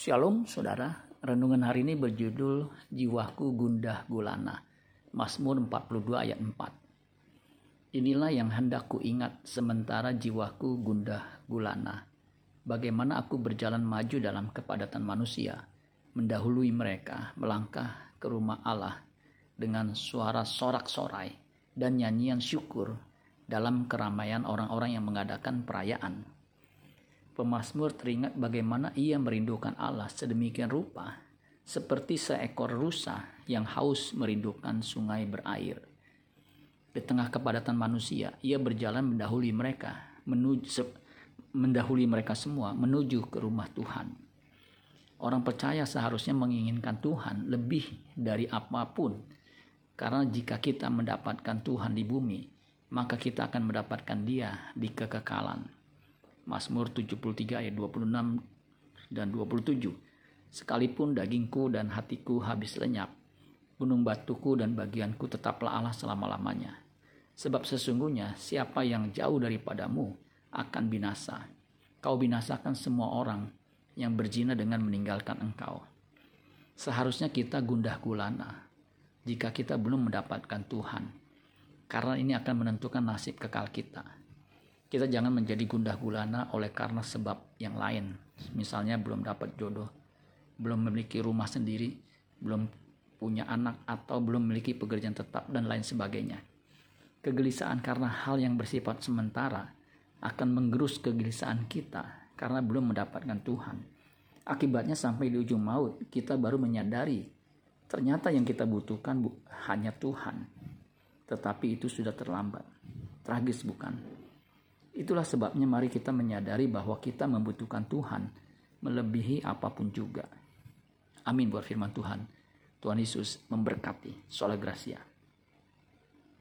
Shalom saudara, renungan hari ini berjudul Jiwaku Gundah Gulana, Mazmur 42 ayat 4. Inilah yang hendak ku ingat sementara jiwaku gundah gulana. Bagaimana aku berjalan maju dalam kepadatan manusia, mendahului mereka, melangkah ke rumah Allah dengan suara sorak-sorai dan nyanyian syukur dalam keramaian orang-orang yang mengadakan perayaan Pemasmur teringat bagaimana ia merindukan Allah sedemikian rupa, seperti seekor rusa yang haus merindukan sungai berair. Di tengah kepadatan manusia, ia berjalan mendahului mereka, menuju mendahului mereka semua menuju ke rumah Tuhan. Orang percaya seharusnya menginginkan Tuhan lebih dari apa pun, karena jika kita mendapatkan Tuhan di bumi, maka kita akan mendapatkan Dia di kekekalan. Mazmur 73 ayat 26 dan 27. Sekalipun dagingku dan hatiku habis lenyap, gunung batuku dan bagianku tetaplah Allah selama-lamanya. Sebab sesungguhnya siapa yang jauh daripadamu akan binasa. Kau binasakan semua orang yang berzina dengan meninggalkan engkau. Seharusnya kita gundah gulana jika kita belum mendapatkan Tuhan. Karena ini akan menentukan nasib kekal kita kita jangan menjadi gundah gulana oleh karena sebab yang lain. Misalnya belum dapat jodoh, belum memiliki rumah sendiri, belum punya anak atau belum memiliki pekerjaan tetap dan lain sebagainya. Kegelisahan karena hal yang bersifat sementara akan menggerus kegelisahan kita karena belum mendapatkan Tuhan. Akibatnya sampai di ujung maut kita baru menyadari ternyata yang kita butuhkan hanya Tuhan. Tetapi itu sudah terlambat. Tragis bukan? Itulah sebabnya mari kita menyadari bahwa kita membutuhkan Tuhan melebihi apa pun juga. Amin buat firman Tuhan. Tuhan Yesus memberkati. Sola Gracia.